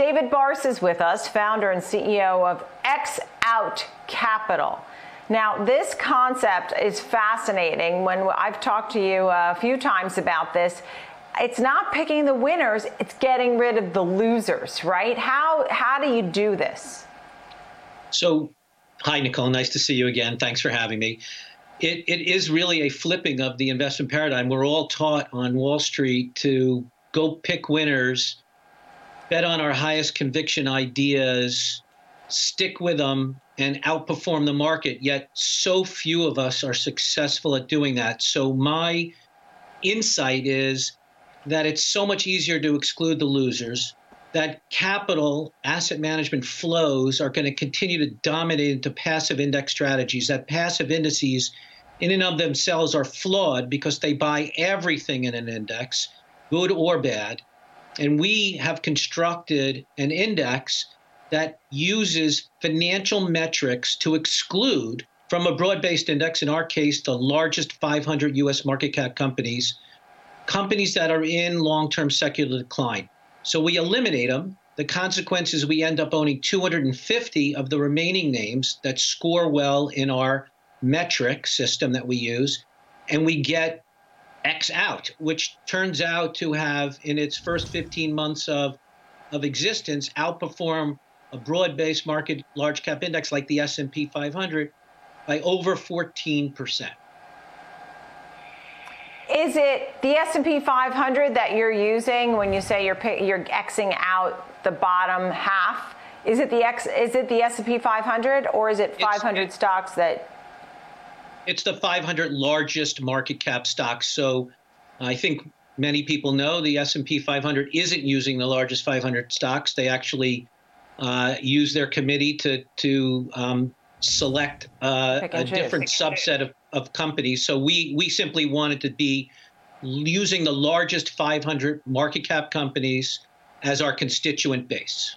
David Barse is with us, founder and CEO of X Out Capital. Now, this concept is fascinating. When I've talked to you uh, a few times about this, it's not picking the winners, it's getting rid of the losers, right? How, how do you do this? So, hi, Nicole. Nice to see you again. Thanks for having me. It, it is really a flipping of the investment paradigm. We're all taught on Wall Street to go pick winners, bet on our highest conviction ideas, stick with them, and outperform the market. Yet so few of us are successful at doing that. So my insight is that it's so much easier to exclude the losers. That capital asset management flows are going to continue to dominate into passive index strategies. That passive indices, in and of themselves, are flawed because they buy everything in an index, good or bad. And we have constructed an index that uses financial metrics to exclude from a broad based index, in our case, the largest 500 US market cap companies, companies that are in long term secular decline. So we eliminate them. The consequence is we end up owning 250 of the remaining names that score well in our metric system that we use, and we get X out, which turns out to have, in its first 15 months of, of existence, outperformed a broad-based market large cap index like the S&P 500 by over 14%. Is it the S&P 500 that you're using when you say you're you're xing out the bottom half? Is it the X is it the S&P 500 or is it 500 it's, stocks that It's the 500 largest market cap stocks. So I think many people know the S&P 500 isn't using the largest 500 stocks. They actually uh, use their committee to to um, select uh, a different subset of, of companies. So we we simply wanted to be using the largest 500 market cap companies as our constituent base.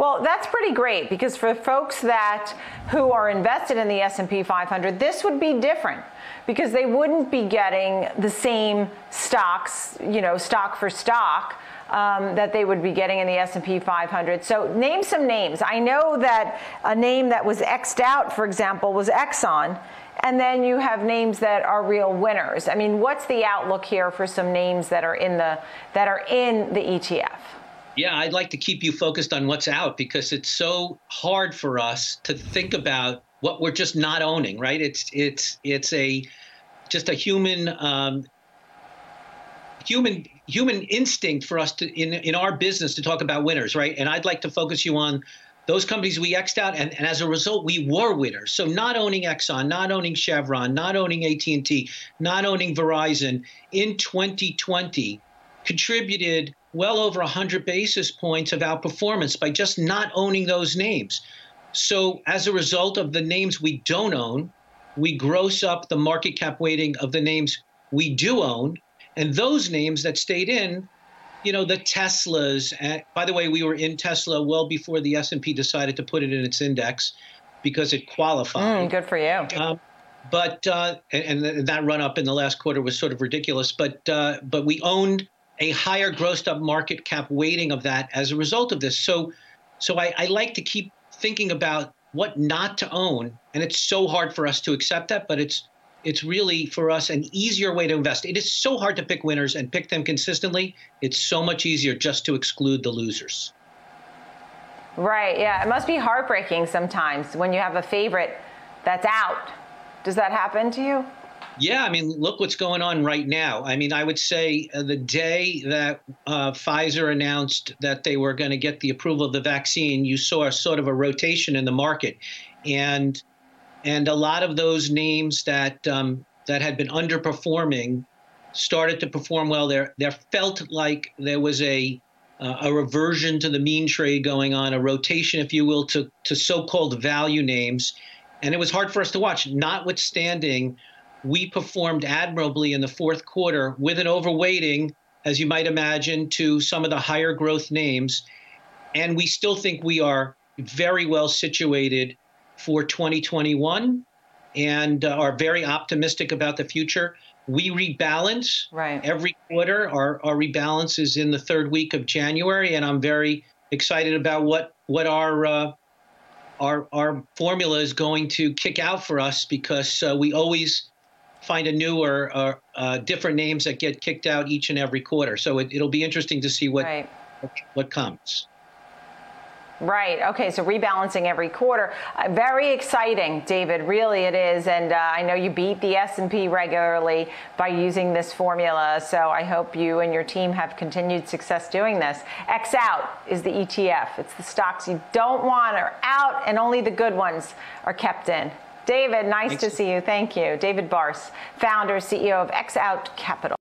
Well, that's pretty great because for folks that who are invested in the S&P 500, this would be different because they wouldn't be getting the same stocks, you know, stock for stock um, that they would be getting in the S&P 500. So name some names. I know that a name that was X'd out, for example, was Exxon. And then you have names that are real winners. I mean, what's the outlook here for some names that are in the that are in the ETF? Yeah, I'd like to keep you focused on what's out because it's so hard for us to think about what we're just not owning, right? It's it's it's a just a human um, human human instinct for us to in in our business to talk about winners, right? And I'd like to focus you on those companies we xed out, and, and as a result, we were winners. So not owning Exxon, not owning Chevron, not owning AT&T, not owning Verizon in 2020 contributed well over 100 basis points of outperformance by just not owning those names. So as a result of the names we don't own, we gross up the market cap weighting of the names we do own, and those names that stayed in, you know, the Teslas. And by the way, we were in Tesla well before the S and P decided to put it in its index because it qualified. Mm, good for you. Um, but uh, and, and, that run up in the last quarter was sort of ridiculous. But uh, but we owned a higher grossed up market cap weighting of that as a result of this. So so I, I like to keep thinking about what not to own, and it's so hard for us to accept that. But it's it's really for us an easier way to invest. It is so hard to pick winners and pick them consistently. It's so much easier just to exclude the losers. Right. Yeah. It must be heartbreaking sometimes when you have a favorite that's out. Does that happen to you? Yeah, I mean, look what's going on right now. I mean, I would say uh, the day that uh, Pfizer announced that they were going to get the approval of the vaccine, you saw sort of a rotation in the market. And and a lot of those names that um, that had been underperforming started to perform well. There, there felt like there was a uh, a reversion to the mean trade going on, a rotation, if you will, to to so-called value names, and it was hard for us to watch. Notwithstanding, we performed admirably in the fourth quarter with an overweighting, as you might imagine, to some of the higher growth names, and we still think we are very well situated for 2021 and uh, are very optimistic about the future. we rebalance Right. every quarter. Our, our rebalance is in the third week of January, and I'm very excited about what what our uh, our our formula is going to kick out for us because uh, we always find a new or, or uh, different names that get kicked out each and every quarter. So it, it'll be interesting to see what Right. what comes. Right. Okay. So rebalancing every quarter, uh, very exciting, David. Really, it is. And uh, I know you beat the S and P regularly by using this formula. So I hope you and your team have continued success doing this. X out is the ETF. It's the stocks you don't want are out, and only the good ones are kept in. David, nice Thanks. to see you. Thank you. David Barse, founder, CEO of X Out Capital.